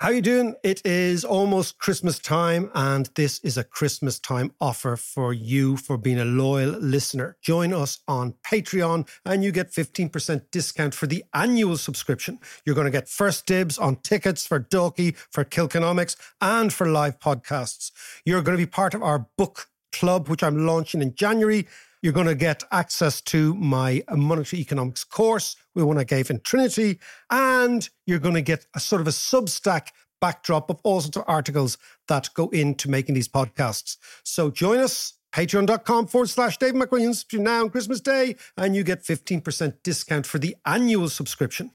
How you doing? It is almost Christmas time and this is a Christmas time offer for you for being a loyal listener. Join us on Patreon and you get 15% discount for the annual subscription. You're going to get first dibs on tickets for Dalkey, for Kilkenomics and for live podcasts. You're going to be part of our book club which I'm launching in January. You're going to get access to my monetary economics course, the one I gave in Trinity, and you're going to get a sort of a Substack backdrop of all sorts of articles that go into making these podcasts. So join us, patreon.com forward slash Dave McWilliams between now and Christmas Day, and you get 15% discount for the annual subscription.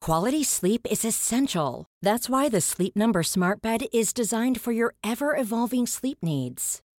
Quality sleep is essential. That's why the Sleep Number Smart Bed is designed for your ever evolving sleep needs.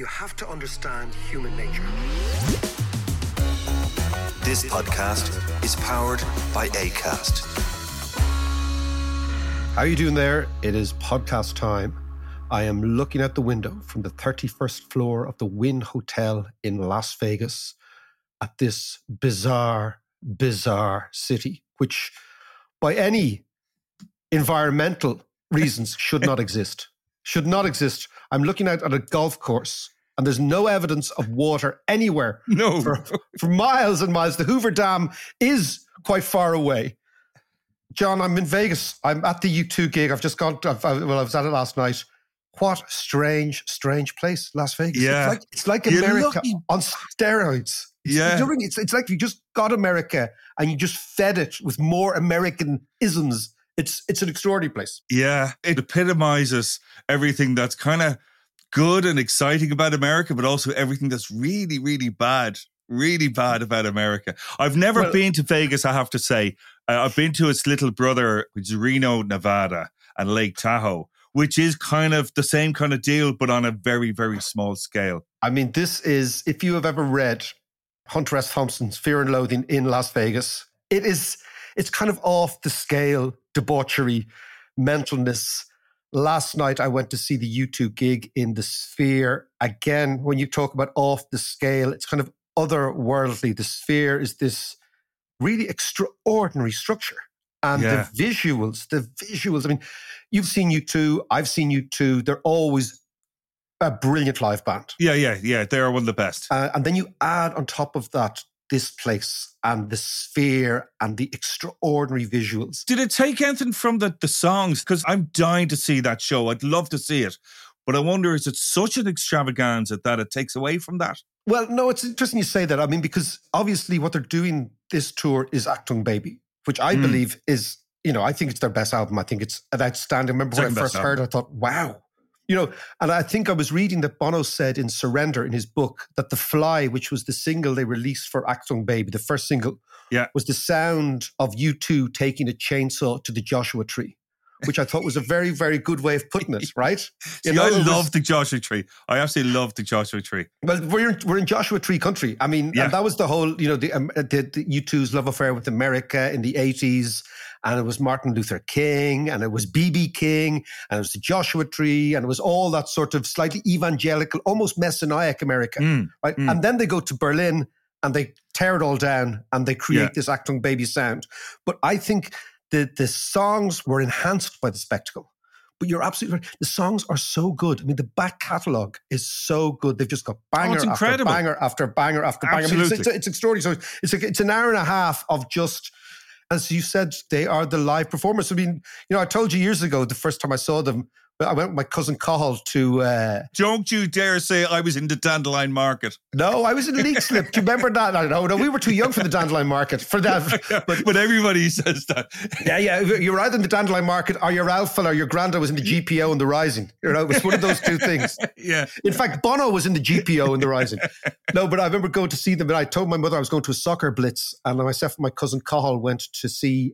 you have to understand human nature. This podcast is powered by ACAST. How are you doing there? It is podcast time. I am looking out the window from the 31st floor of the Wynn Hotel in Las Vegas at this bizarre, bizarre city, which by any environmental reasons should not exist. Should not exist. I'm looking out at a golf course and there's no evidence of water anywhere No. for, for miles and miles. The Hoover Dam is quite far away. John, I'm in Vegas. I'm at the U2 gig. I've just gone, I've, I, well, I was at it last night. What strange, strange place, Las Vegas. Yeah. It's like, it's like America on steroids. It's, Yeah. you know what I mean? it's, it's like you just got America and you just fed it with more American isms. It's, it's an extraordinary place. Yeah, it epitomizes everything that's kind of good and exciting about America, but also everything that's really, really bad, really bad about America. I've never Well- been to Vegas, I have to say. Uh, I've been to its little brother, which is Reno, Nevada, and Lake Tahoe, which is kind of the same kind of deal, but on a very, very small scale. I mean, this is, if you have ever read Hunter S. Thompson's Fear and Loathing in Las Vegas, it is, it's kind of off the scale debauchery, mentalness. Last night, I went to see the U2 gig in the Sphere. Again, when you talk about off the scale, it's kind of otherworldly. The Sphere is this really extraordinary structure. And Yeah. the visuals, the visuals. I mean, you've seen U2, I've seen U2. They're always a brilliant live band. Yeah, yeah, yeah. They are one of the best. Uh, and then you add on top of that this place and the sphere and the extraordinary visuals. Did it take anything from the, the songs? Because I'm dying to see that show. I'd love to see it. But I wonder, is it such an extravaganza that it takes away from that? Well, no, it's interesting you say that. I mean, because obviously what they're doing this tour is Achtung Baby, which I Mm. believe is, you know, I think it's their best album. I think it's an outstanding. Remember when I Second first heard I thought, wow. You know, and I think I was reading that Bono said in Surrender in his book that The Fly, which was the single they released for Achtung Baby, the first single, Yeah. was the sound of U2 taking a chainsaw to the Joshua tree, which I thought was a very, very good way of putting it, right? See, In I love the Joshua Tree. I absolutely love the Joshua Tree. Well, we're in, we're in Joshua Tree country. I mean, Yeah. and that was the whole, you know, the, um, the, the U2's love affair with America in the 80s. And it was Martin Luther King and it was BB King and it was the Joshua Tree and it was all that sort of slightly evangelical, almost messianic America. Mm, right? mm. And then they go to Berlin and they tear it all down and they create Yeah. this Achtung Baby sound. But I think the, the songs were enhanced by the spectacle. But you're absolutely right. The songs are so good. I mean, the back catalogue is so good. They've just got oh, banger it's after banger after banger after banger. I mean, it's, Absolutely. it's, it's extraordinary. So it's, a, it's an hour and a half of just, as you said, they are the live performers. I mean, you know, I told you years ago, the first time I saw them, I went with my cousin Cahill to, uh, Don't you dare say I was in the Dandelion Market. no, I was in Leixlip. Do you remember that? I know. No, we were too young for the Dandelion Market for that. But, but everybody says that. Yeah, yeah. You were either in the Dandelion Market or your Alpha or your Granda was in the GPO and the Rising. You know, it was one of those two things. yeah. In fact, Bono was in the GPO and the Rising. No, but I remember going to see them, and I told my mother I was going to a soccer blitz, and myself and my cousin Cahill went to see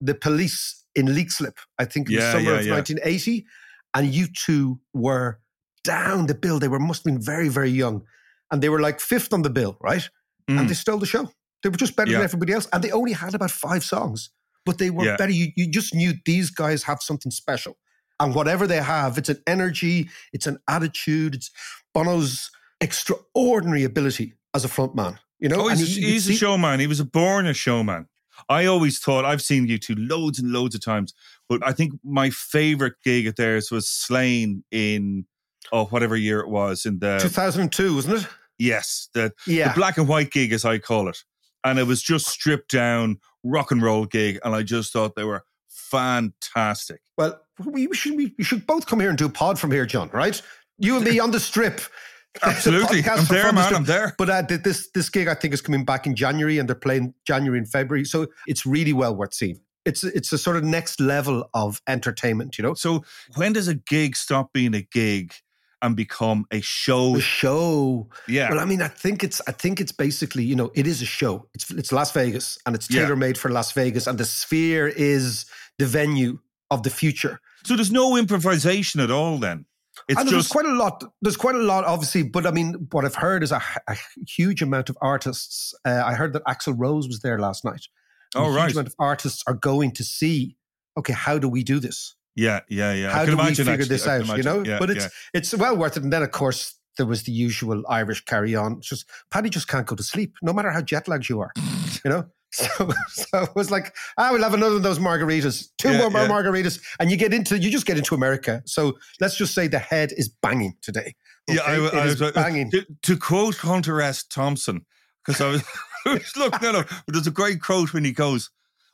the police in Leixlip, I think in Yeah, the summer yeah, of yeah. 1980. And U2 were down the bill. They were must have been very, very young. And they were like fifth on the bill, right? Mm. And they stole the show. They were just better than everybody else. And they only had about five songs, but they were Yeah. better. You, you just knew these guys have something special. And whatever they have, it's an energy, it's an attitude, it's Bono's extraordinary ability as a front man. You know, Oh, he's, you- he's a showman. He was born a showman. I always thought I've seen U2 loads and loads of times, but I think my favorite gig at theirs was Slane in oh whatever year it was in the 2002, wasn't it? yes the Yeah. the black and white gig as I call it, and it was just stripped down rock and roll gig, and I just thought they were fantastic. Well, we should we, we should both come here and do a pod from here, John. Right? You and me on the strip. Absolutely, Podcast I'm there, man. strip. I'm there. But uh, this this gig, I think, is coming back in January, and they're playing January and February, so it's really well worth seeing. It's it's a sort of next level of entertainment, you know. So when does a gig stop being a gig and become a show? The show. Yeah, Well, I mean, I think it's I think it's basically you know it is a show. It's it's Las Vegas, and it's tailor made for Las Vegas, and the Sphere is the venue of the future. so there's no improvisation at all. Then it's and there's just quite a lot. There's quite a lot, obviously. But I mean, what I've heard is a, a huge amount of artists. Uh, I heard that Axl Rose was there last night. And Oh, a right. amount of artists are going to see. Okay, how do we do this? yeah, yeah, yeah. I how can do we figure actually. this out? You know. Yeah, but it's yeah. it's well worth it. And then, of course, there was the usual Irish carry on. It's just Paddy just can't go to sleep, no matter how jet lagged you are. you know. So, so it was like, ah, I will have another of those margaritas, two Yeah, more yeah. margaritas, and you get into, you just get into America. So let's just say the head is banging today. Yeah, I, Okay? I is was uh, banging. To, to quote Hunter S. Thompson, because I was, Was looking but there's a great quote when he goes,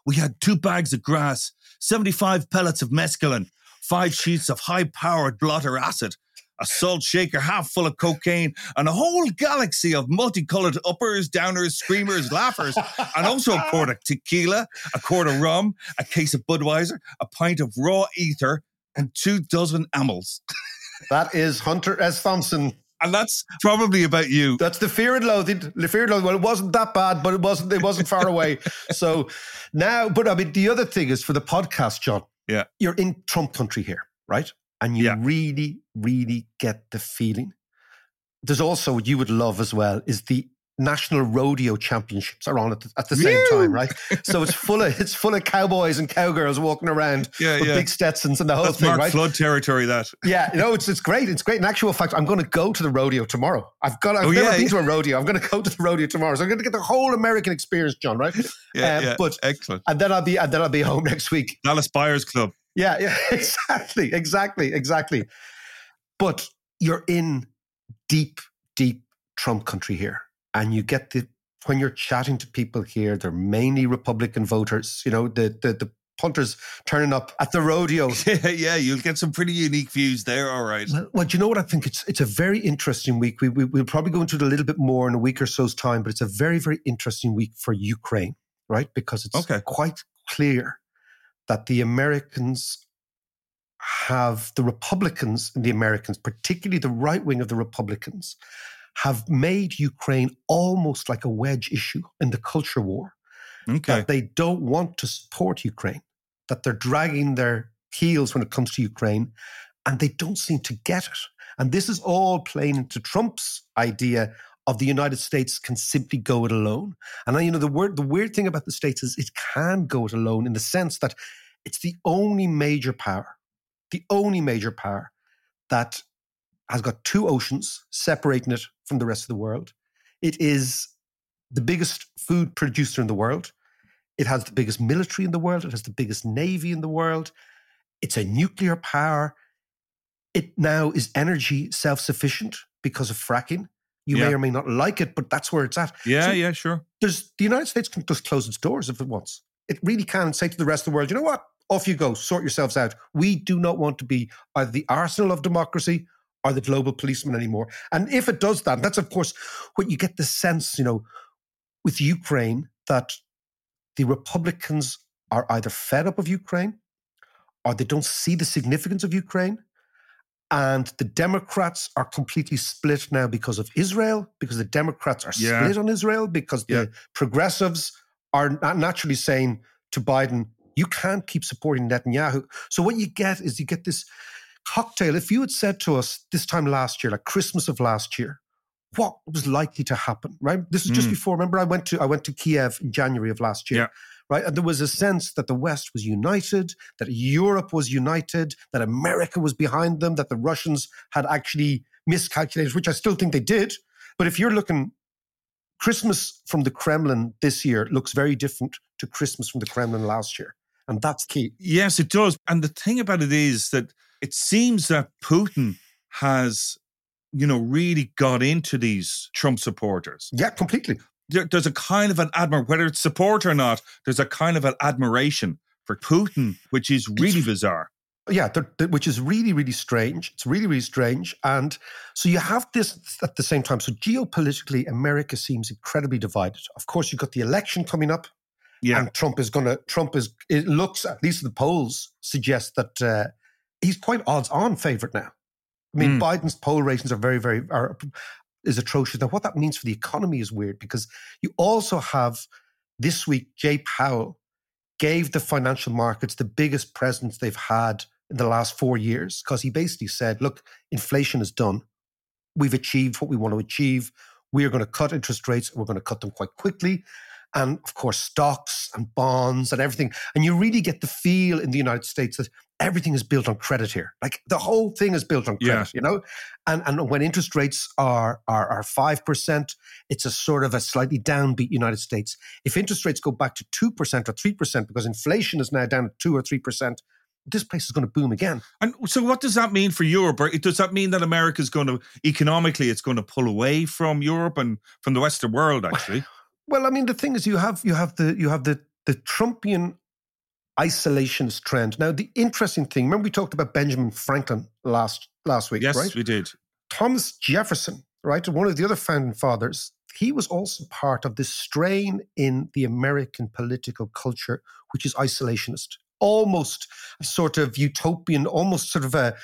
"We had two bags of grass, seventy-five pellets of mescaline, five sheets of high-powered blotter acid." A salt shaker half full of cocaine, and a whole galaxy of multicolored uppers, downers, screamers, laughers, and also a quart of tequila, a quart of rum, a case of Budweiser, a pint of raw ether, and two dozen amyls. That is Hunter S. Thompson. And that's probably about you. That's the fear and loathing. The fear and loathing. Well, it wasn't that bad, but it wasn't. It wasn't far away. So now, but I mean, the other thing is for the podcast, John. Yeah. you're in Trump country here, right? And you Yeah. really, really get the feeling. There's also what you would love as well is the national rodeo championships are on at the, at the same time, right? So it's full of it's full of cowboys and cowgirls walking around Yeah, with yeah. big Stetsons and the whole That's thing, Mark right? Flood territory, that. Yeah, you know, it's it's great. It's great. In actual fact, I'm going to go to the rodeo tomorrow. I've got. I've Oh, never yeah, been to a rodeo. I'm going to go to the rodeo tomorrow. So I'm going to get the whole American experience, John. Right? Yeah, Um, yeah. But Excellent. and then I'll be and then I'll be home next week. Dallas Buyers Club. Yeah, yeah, exactly, exactly, exactly. But you're in deep, deep Trump country here, and you get the when you're chatting to people here, they're mainly Republican voters. You know, the the the punters turning up at the rodeo. Yeah, yeah, you'll get some pretty unique views there, all right. Well, well, do you know what I think? It's it's a very interesting week. We, we we'll probably go into it a little bit more in a week or so's time, but it's a very very interesting week for Ukraine, right? Because it's Okay. quite clear that the Americans have the Republicans and the Americans, particularly the right wing of the Republicans, have made Ukraine almost like a wedge issue in the culture war Okay. that they don't want to support Ukraine, that they're dragging their heels when it comes to Ukraine, and they don't seem to get it. And this is all playing into Trump's idea of the United States can simply go it alone. And uh, you know the word, the weird thing about the states is it can go it alone in the sense that it's the only major power, the only major power that has got two oceans separating it from the rest of the world. It is the biggest food producer in the world. It has the biggest military in the world. It has the biggest navy in the world. It's a nuclear power. It now is energy self sufficient because of fracking. You Yeah. may or may not like it, but that's where it's at. Yeah, So yeah, sure. There's the United States can just close its doors if it wants. It really can say to the rest of the world, you know what? Off you go, sort yourselves out. We do not want to be either the arsenal of democracy or the global policeman anymore. And if it does that, that's of course what you get the sense, you know, with Ukraine that the Republicans are either fed up of Ukraine or they don't see the significance of Ukraine. And the Democrats are completely split now because of Israel, because the Democrats are Yeah. split on Israel, because the Yeah. progressives are naturally saying to Biden, you can't keep supporting Netanyahu. So what you get is you get this cocktail. If you had said to us this time last year, like Christmas of last year, what was likely to happen, right? This is just Mm. before. Remember, I went to I went to Kiev in January of last year, Yeah. right? And there was a sense that the West was united, that Europe was united, that America was behind them, that the Russians had actually miscalculated, which I still think they did. But if you're looking, Christmas from the Kremlin this year looks very different to Christmas from the Kremlin last year, and that's key. Yes, it does. And the thing about it is that it seems that Putin has, you know, really got into these Trump supporters. Yeah, completely. There, there's a kind of an admir, whether it's support or not, there's a kind of an admiration for Putin, which is really bizarre. yeah, th- th- which is really, really strange. It's really, really strange. And so you have this at the same time. So geopolitically, America seems incredibly divided. Of course, you've got the election coming up, Yeah. and Trump is going to. Trump is. It looks, at least the polls suggest that uh, he's quite odds-on favorite now. I mean, Mm. Biden's poll ratings are very, very are is atrocious. Now, what that means for the economy is weird because you also have this week Jay Powell gave the financial markets the biggest presence they've had in the last four years because he basically said, look, inflation is done. We've achieved what we want to achieve. We are going to cut interest rates. We're going to cut them quite quickly. And of course, stocks and bonds and everything. And you really get the feel in the United States that everything is built on credit here. Like the whole thing is built on credit, Yeah. you know? And and when interest rates are are are five percent, it's a sort of a slightly downbeat United States. If interest rates go back to two percent or three percent, because inflation is now down at two or three percent, this place is going to boom again. And so, what does that mean for Europe? Does that mean that America is going to economically, it's going to pull away from Europe and from the Western world? Actually, Well, I mean, the thing is, you have you have the you have the the Trumpian isolationist trend. Now, the interesting thing, remember we talked about Benjamin Franklin last last week, yes, right? we did. Thomas Jefferson, right, one of the other founding fathers, he was also part of this strain in the American political culture, which is isolationist, almost a sort of utopian, almost sort of a,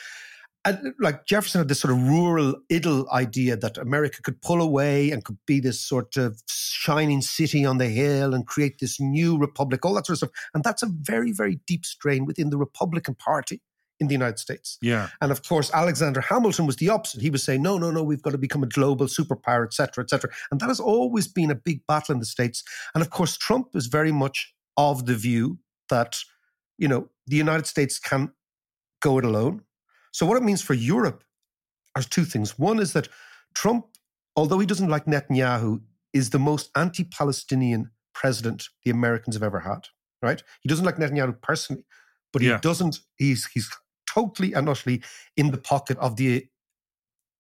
and like Jefferson had this sort of rural idyll idea that America could pull away and could be this sort of shining city on the hill and create this new republic, all that sort of stuff. And that's a very, very deep strain within the Republican Party in the United States. Yeah, And of course, Alexander Hamilton was the opposite. He was saying, no, no, no, we've got to become a global superpower, et cetera, et cetera. And that has always been a big battle in the States. And of course, Trump is very much of the view that, you know, the United States can go it alone. So what it means for Europe are two things. One is that Trump, although he doesn't like Netanyahu, is the most anti-Palestinian president the Americans have ever had. Right? He doesn't like Netanyahu personally, but he Yeah. doesn't. He's he's totally and utterly in the pocket of the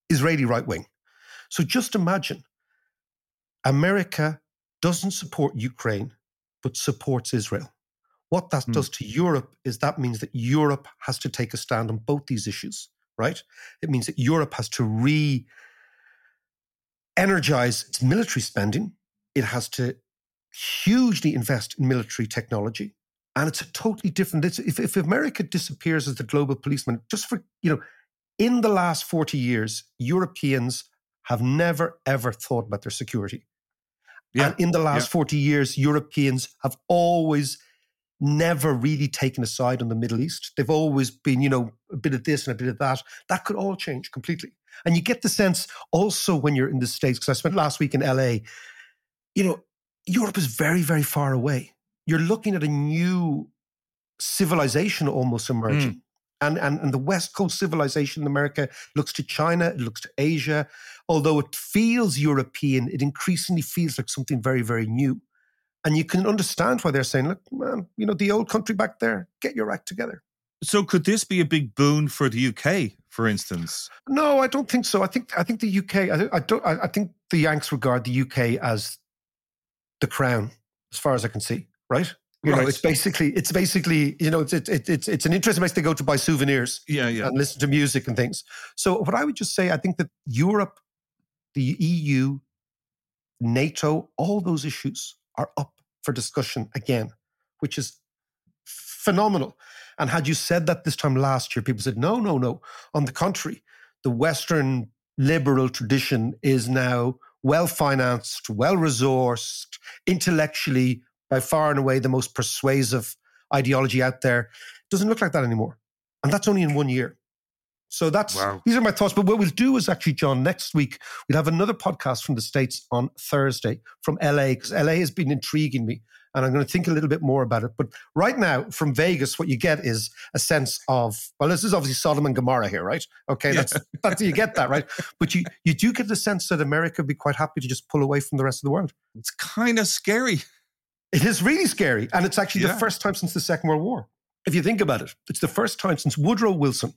Israeli right wing. So just imagine America doesn't support Ukraine, but supports Israel. What that Hmm. does to Europe is that means that Europe has to take a stand on both these issues, right? It means that Europe has to re energize its military spending. It has to hugely invest in military technology. And it's a totally different. If, if America disappears as the global policeman, just for, you know, in the last 40 years, Europeans have never, ever thought about their security. Yeah. And in the last Yeah. 40 years, Europeans have always never really taken a side on the Middle East. They've always been, you know, a bit of this and a bit of that. That could all change completely. And you get the sense also when you're in the States, because I spent last week in LA, you know, Europe is very, very far away. You're looking at a new civilization almost emerging. Mm. And, and, and the West Coast civilization in America looks to China, it looks to Asia. Although it feels European, it increasingly feels like something very, very new. And you can understand why they're saying, look, man, you know, the old country back there, get your act together. So could this be a big boon for the UK, for instance? No, I don't think so. I think I think the UK. I, I don't. I, I think the Yanks regard the UK as the crown, as far as I can see. Right. You Right. know, it's basically it's basically you know it's it's it's it's, it's an interesting place to go to buy souvenirs Yeah, yeah. and listen to music and things. So what I would just say, I think that Europe, the EU, NATO, all those issues are up for discussion again, which is phenomenal. And had you said that this time last year, people said, no, no, no. On the contrary, the Western liberal tradition is now well financed, well resourced, intellectually, by far and away the most persuasive ideology out there. Doesn't look like that anymore. And that's only in one year. So that's Wow. these are my thoughts. But what we'll do is actually, John, next week we'll have another podcast from the States on Thursday from LA, because LA has been intriguing me. And I'm going to think a little bit more about it. But right now, from Vegas, what you get is a sense of, well, this is obviously Sodom and Gomorrah here, right? Okay, that's that's you get that, right? But you you do get the sense that America would be quite happy to just pull away from the rest of the world. It's kind of scary. It is really scary. And it's actually Yeah. the first time since the Second World War. If you think about it, it's the first time since Woodrow Wilson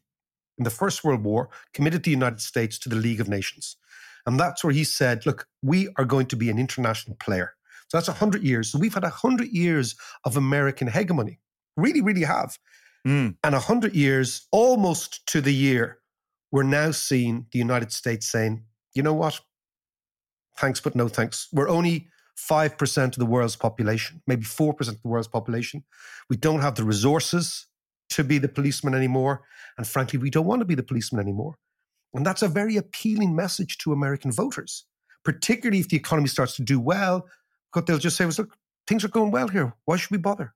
in the First World War committed the United States to the League of Nations. And that's where he said, look, we are going to be an international player. So that's 100 years. So we've had 100 years of American hegemony. Really, really have. Mm. And 100 years, almost to the year, we're now seeing the United States saying, you know what? Thanks, but no thanks. We're only 5% of the world's population, maybe 4% of the world's population. We don't have the resources to be the policeman anymore. And frankly, we don't want to be the policeman anymore. And that's a very appealing message to American voters, particularly if the economy starts to do well. What they'll just say look, things are going well here. Why should we bother?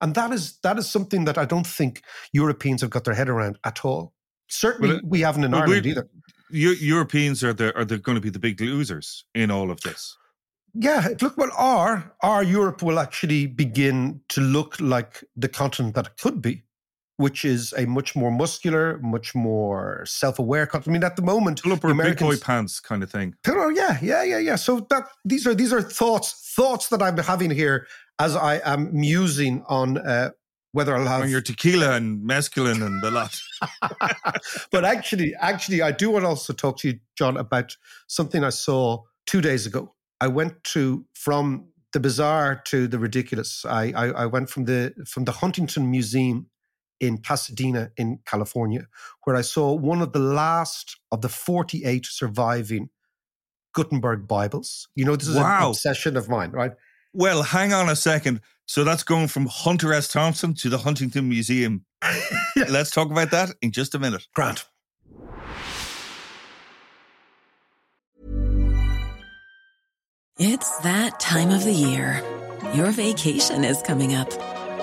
And that is that is something that I don't think Europeans have got their head around at all. Certainly, it- we haven't in Ireland either. Eu- Europeans are the are they going to be the big losers in all of this? Yeah, look, well, our our Europe will actually begin to look like the continent that it could be, which is a much more muscular, much more self-aware continent. I mean, at the moment, Pull up big boy pants kind of thing. Oh, yeah, yeah, yeah, yeah. So that these are these are thoughts thoughts that I'm having here as I am musing on uh, whether I'll have On your tequila and mescaline and the lot. but actually, actually, I do want to also talk to you, John, about something I saw two days ago. I went to from the bizarre to the ridiculous. I, I, I went from the from the Huntington Museum in Pasadena, in California, where I saw one of the last of the 48 surviving Gutenberg Bibles. You know, this is an Wow. obsession of mine, right? Well, hang on a second. So that's going from Hunter S. Thompson to the Huntington Museum. Let's talk about that in just a minute. Grant. It's that time of the year. Your vacation is coming up.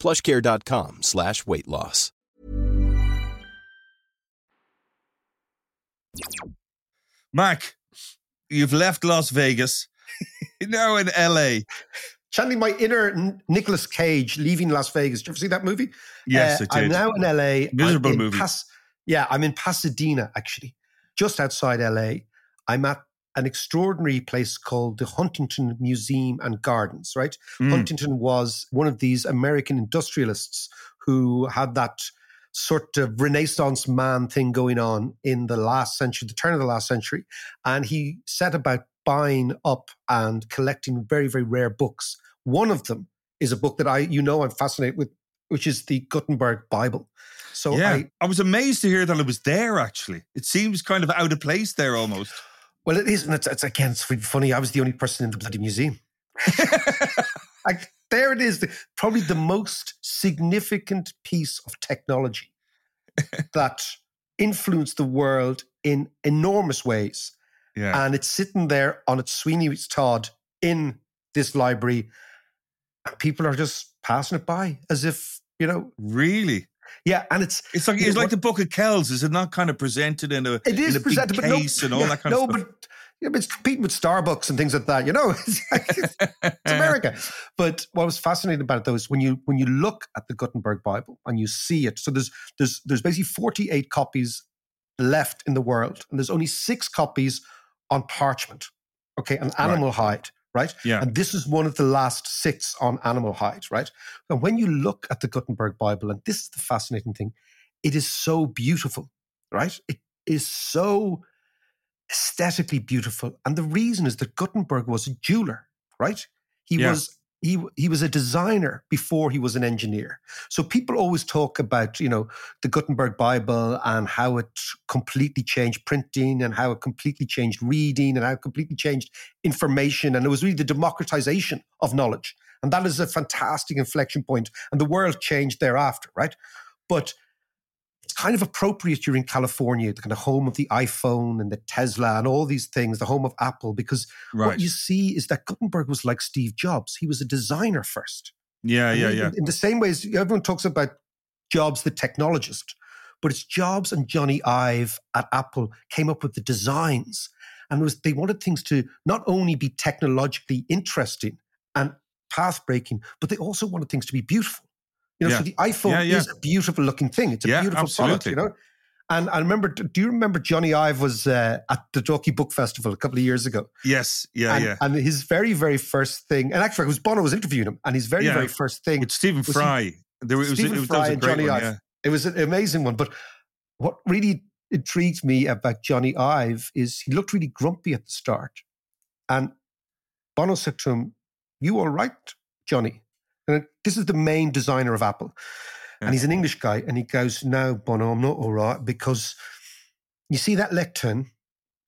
plushcare.com slash weight loss. Mac, you've left Las Vegas. You're now in LA. channeling my inner N- Nicolas Cage leaving Las Vegas. Did you ever see that movie? Yes, Uh, I I'm now in LA. Miserable in movie. yeah, I'm in Pasadena, actually, just outside LA. I'm at an extraordinary place called the Huntington Museum and Gardens, right? Mm. Huntington was one of these American industrialists who had that sort of Renaissance man thing going on in the last century, the turn of the last century. And he set about buying up and collecting very, very rare books. One of them is a book that I, you know, I'm fascinated with, which is the Gutenberg Bible. So yeah, I, I, was amazed to hear that it was there. Actually, it seems kind of out of place there almost. Well, it is, and it's, it's again, it's really funny. I was the only person in the bloody museum. like, there it is, the, probably the most significant piece of technology that influenced the world in enormous ways. Yeah, And it's sitting there on its Sweeney Todd in this library, and people are just passing it by as if, you know, really. Yeah. And it's It's like it's like what- the Book of Kells. Is it not kind of presented in a It is in a presented, big but no, case and all yeah, that kind no, of stuff? but yeah, but it's competing with Starbucks and things like that. You know, it's, it's America. But what was fascinating about it though is when you when you look at the Gutenberg Bible and you see it. So there's there's there's basically 48 copies left in the world, and there's only six copies on parchment. Okay, on animal hide. Right. Yeah. And this is one of the last six on animal hide. Right. And when you look at the Gutenberg Bible, and this is the fascinating thing, it is so beautiful. Right. It is so aesthetically beautiful. And the reason is that Gutenberg was a jeweler, right? He Yeah. was he he was a designer before he was an engineer. So people always talk about, you know, the Gutenberg Bible and how it completely changed printing and how it completely changed reading and how it completely changed information and it was really the democratization of knowledge. And that is a fantastic inflection point and the world changed thereafter, right? But kind of appropriate you're in California, the kind of home of the iPhone and the Tesla and all these things, the home of Apple, because right. what you see is that Gutenberg was like Steve Jobs. He was a designer first. yeah, And yeah, in- yeah. In the same ways, everyone talks about Jobs, the technologist, but it's Jobs and Jony Ive at Apple came up with the designs. And it was they wanted things to not only be technologically interesting and path breaking, but they also wanted things to be beautiful. You know, Yeah. so the iPhone Yeah, yeah. is a beautiful looking thing. It's a Yeah, beautiful product, absolutely. you know. And I remember, do you remember Jony Ive was uh, at the Dalkey Book Festival a couple of years ago? Yes, yeah, and, yeah. and his very, very first thing, and actually, it was Bono was interviewing him, and his very, very first thing, With Stephen was he- Fry. There was, Stephen it was, Fry was and Johnny one, Ive. it was an amazing one. But what really intrigued me about Jony Ive is he looked really grumpy at the start, and Bono said to him, "You all right, Johnny?" And this is the main designer of Apple, Yeah. and he's an English guy, and he goes, "No, Bono, I'm not all right because you see that lectern,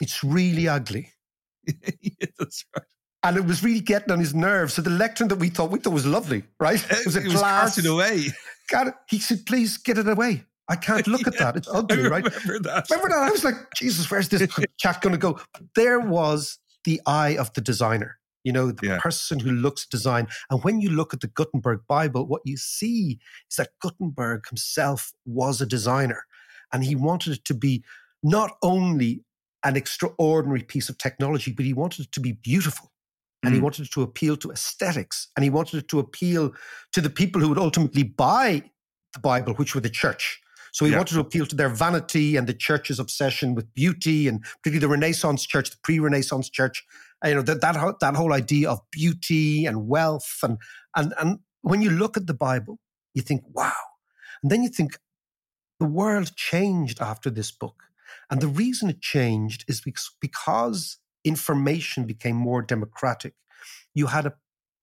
it's really ugly." yeah, that's right. and it was really getting on his nerves. So the lectern that we thought we thought was lovely, right? It was a it glass. carted away. It. He said, "Please get it away. I can't look at that. It's I ugly, right?" remember that. Remember that? I was like, "Jesus, where's this chat going to go?" There was the eye of the designer. You know, the Yeah. person who looks at design. And when you look at the Gutenberg Bible, what you see is that Gutenberg himself was a designer, and he wanted it to be not only an extraordinary piece of technology, but he wanted it to be beautiful and he Mm. wanted it to appeal to aesthetics and he wanted it to appeal to the people who would ultimately buy the bible which were the church so he Yeah. wanted to appeal to their vanity and the church's obsession with beauty and particularly the renaissance church the pre-renaissance church Uh, you know that that, whole- that whole idea of beauty and wealth and and and when you look at the bible you think wow and then you think the world changed after this book and the reason it changed is because, because information became more democratic. You had an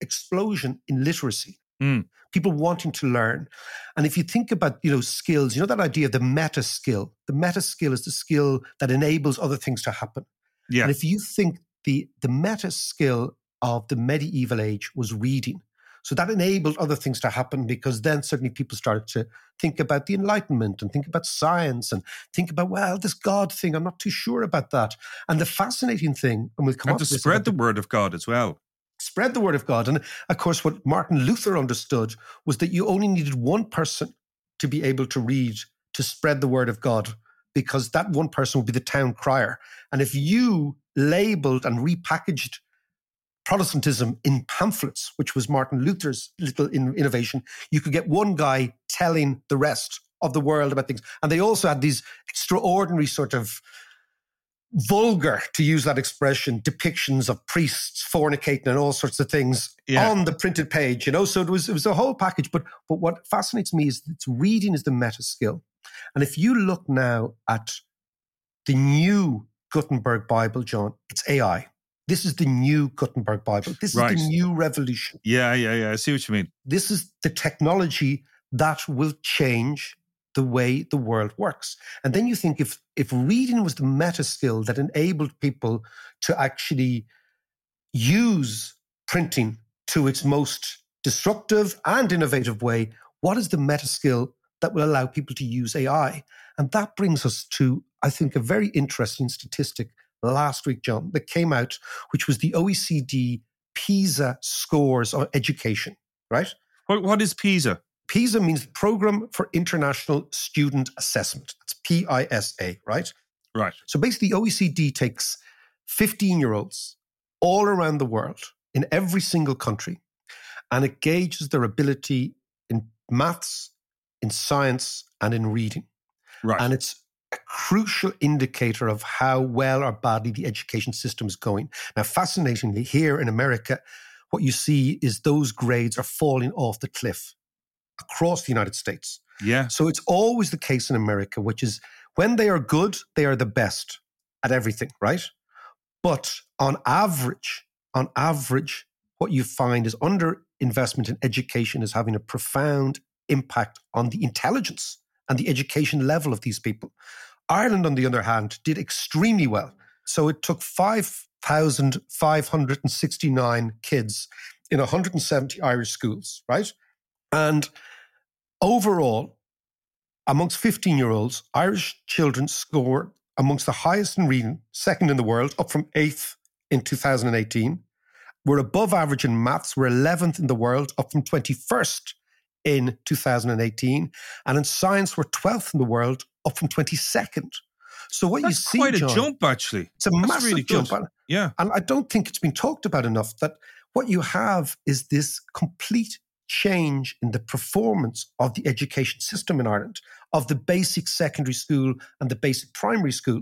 explosion in literacy, Mm. people wanting to learn. And if you think about, you know, skills, you know that idea of the meta skill. The meta skill is the skill that enables other things to happen. Yeah. And if you think the the meta skill of the medieval age was reading, so that enabled other things to happen because then suddenly people started to think about the Enlightenment and think about science and think about, well, this God thing, I'm not too sure about that. And the fascinating thing, and we'll come and to spread the word of God as well. spread the word of God. And of course, what Martin Luther understood was that you only needed one person to be able to read to spread the word of God because that one person would be the town crier. And if you labeled and repackaged Protestantism in pamphlets, which was Martin Luther's little in- innovation, you could get one guy telling the rest of the world about things. And they also had these extraordinary sort of vulgar, to use that expression, depictions of priests fornicating and all sorts of things Yeah. on the printed page. You know, so it was it was a whole package. But but what fascinates me is that reading is the meta skill, and if you look now at the new Gutenberg Bible, John, it's AI. This is the new Gutenberg Bible. This Right. is the new revolution. Yeah, yeah, yeah. I see what you mean. This is the technology that will change the way the world works. And then you think if if reading was the meta skill that enabled people to actually use printing to its most destructive and innovative way, what is the meta skill that will allow people to use AI? And that brings us to, I think, a very interesting statistic last week, John, that came out, which was the OECD PISA scores on education, right? What, what is PISA? PISA means Program for International Student Assessment. That's P I S A, right? Right. So basically, OECD takes 15 year olds all around the world in every single country and it gauges their ability in maths, in science, and in reading. Right. And it's a crucial indicator of how well or badly the education system is going. Now, fascinatingly, here in America, what you see is those grades are falling off the cliff across the United States. yeah. So it's always the case in America, which is when they are good, they are the best at everything, right? But on average, on average, what you find is under investment in education is having a profound impact on the intelligence and the education level of these people. Ireland, on the other hand, did extremely well. So it took 5,569 kids in 170 Irish schools, right? And overall, amongst 15 year olds, Irish children score amongst the highest in reading, second in the world, up from eighth in 2018. We're above average in maths. We're 11th in the world, up from 21st in 2018. And in science, we're 12th in the world, up from 22nd. So what That's you see, quite a John, jump, actually. It's a That's massive really jump. good. Yeah. and I don't think it's been talked about enough that what you have is this complete change in the performance of the education system in Ireland, of the basic secondary school and the basic primary school.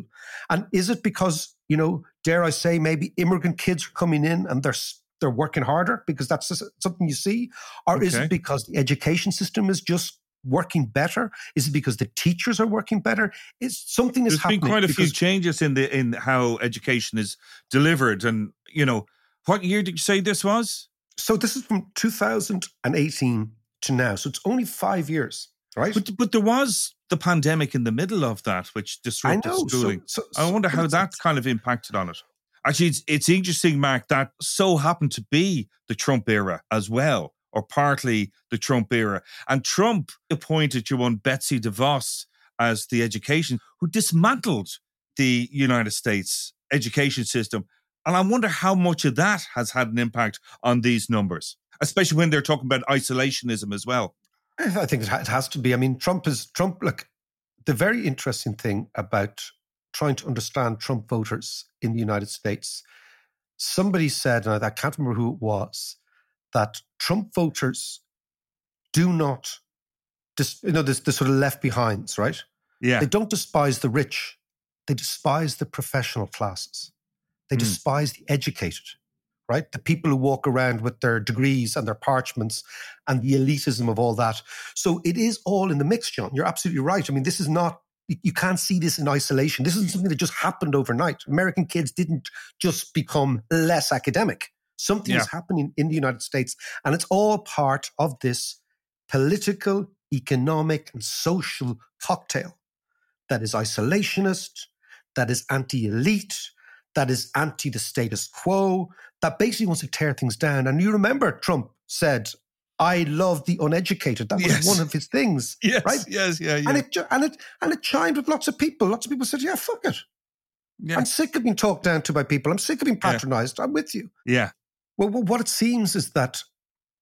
And is it because, you know, dare I say, maybe immigrant kids are coming in and they're they're working harder because that's something you see? Or is it because the education system is just working better? Is it because the teachers are working better? Is something is happening? There's been quite a few changes in the in how education is delivered, and you know, what year did you say this was? So this is from 2018 to now. So it's only five years, right? But but there was the pandemic in the middle of that, which disrupted know, so- schooling. so- I wonder how that kind of impacted on it. Actually, it's, it's interesting, Mark, that so happened to be the Trump era as well, or partly the Trump era. And Trump appointed your one Betsy DeVos as the education, who dismantled the United States education system. And I wonder how much of that has had an impact on these numbers, especially when they're talking about isolationism as well. I think it it has to be. I mean, Trump is Trump. Look, the very interesting thing about trying to understand Trump voters in the United States, somebody said, and I can't remember who it was, that Trump voters do not, dis, you know, this the sort of left behinds, right? Yeah. They don't despise the rich; they despise the professional classes. They Hmm. despise the educated, right? The people who walk around with their degrees and their parchments and the elitism of all that. So it is all in the mix, John. You're absolutely right. I mean, this is not, you- can't see this in isolation. This isn't something that just happened overnight. American kids didn't just become less academic. Something is Yeah. happening in the United States, and it's all part of this political, economic, and social cocktail that is isolationist, that is anti elite, that is anti the status quo, that basically wants to tear things down. And you remember Trump said, I love the uneducated. That was Yes. one of his things. Yes, Right? yes, yeah, yeah. And it and it and it chimed with lots of people. Lots of people said, "Yeah, fuck it. yeah. I'm sick of being talked down to by people. I'm sick of being Yeah. patronized. I'm with you." yeah. Well, well, what it seems is that,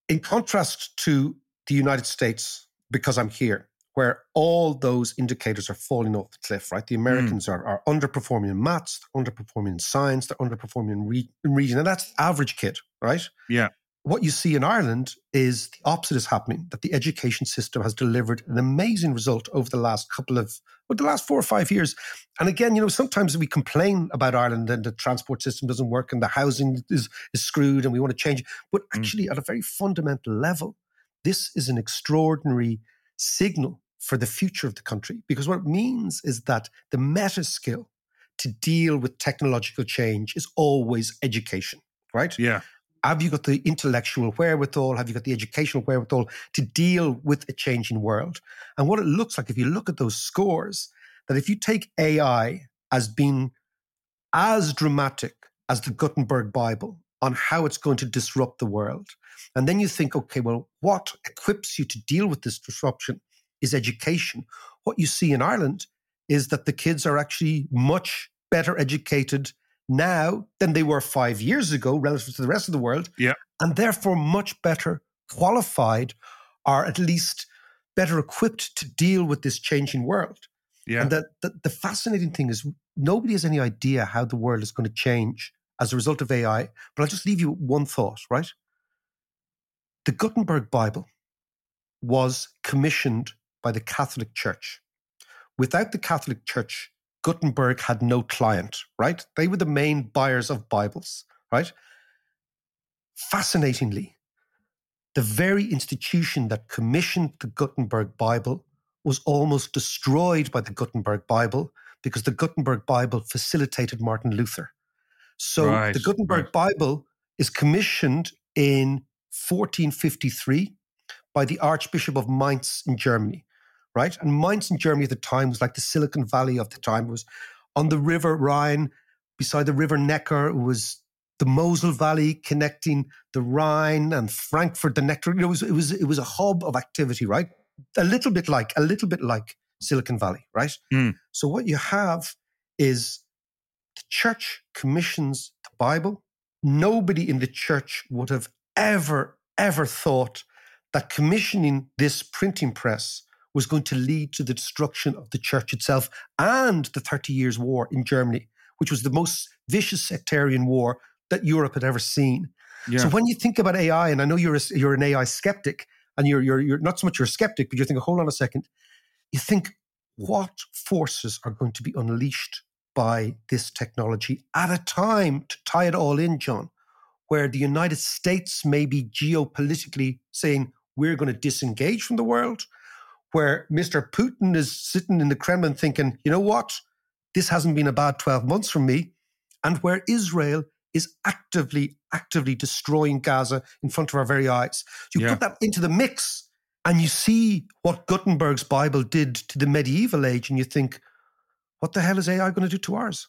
in contrast to the United States, because I'm here, where all those indicators are falling off the cliff, right? The mm. Americans are, are underperforming in maths, they're underperforming in science, they're underperforming in, re- in reading, and that's average kid, right? Yeah. What you see in Ireland is the opposite is happening, that the education system has delivered an amazing result over the last couple of, well, the last four or five years. And again, you know, sometimes we complain about Ireland and the transport system doesn't work and the housing is, is screwed and we want to change it. But mm. actually, at a very fundamental level, this is an extraordinary signal for the future of the country. Because what it means is that the meta skill to deal with technological change is always education, right? Yeah. Have you got the intellectual wherewithal? Have you got the educational wherewithal to deal with a changing world? And what it looks like, if you look at those scores, that if you take AI as being as dramatic as the Gutenberg Bible on how it's going to disrupt the world, and then you think, okay, well, what equips you to deal with this disruption is education. What you see in Ireland is that the kids are actually much better educated now than they were five years ago relative to the rest of the world. Yeah. And therefore much better qualified or at least better equipped to deal with this changing world. Yeah. And the, the, the fascinating thing is nobody has any idea how the world is going to change as a result of AI. But I'll just leave you with one thought, right? The Gutenberg Bible was commissioned by the Catholic Church. Without the Catholic Church, Gutenberg had no client, right? They were the main buyers of Bibles, right? Fascinatingly, the very institution that commissioned the Gutenberg Bible was almost destroyed by the Gutenberg Bible because the Gutenberg Bible facilitated Martin Luther. So Right, the Gutenberg right. Bible is commissioned in 1453 by the Archbishop of Mainz in Germany, right? And Mainz in Germany at the time was like the Silicon Valley of the time. It was on the River Rhine, beside the River Neckar. It was the Mosel Valley connecting the Rhine and Frankfurt, the Neckar. It was it was it was a hub of activity, right? A little bit like a little bit like Silicon Valley, right? Mm. So what you have is the church commissions the Bible. Nobody in the church would have ever ever thought that commissioning this printing press was going to lead to the destruction of the church itself and the 30 Years' War in Germany, which was the most vicious sectarian war that Europe had ever seen. Yeah. So when you think about AI, and I know you're a, you're an AI skeptic, and you're you're you're not so much you're a skeptic, but you think, hold on a second, you think what forces are going to be unleashed by this technology at a time to tie it all in, John, where the United States may be geopolitically saying we're going to disengage from the world, where Mr. Putin is sitting in the Kremlin thinking, you know what, this hasn't been a bad 12 months from me, and where Israel is actively, actively destroying Gaza in front of our very eyes. You Yeah. put that into the mix and you see what Gutenberg's Bible did to the medieval age, and you think, what the hell is AI going to do to ours?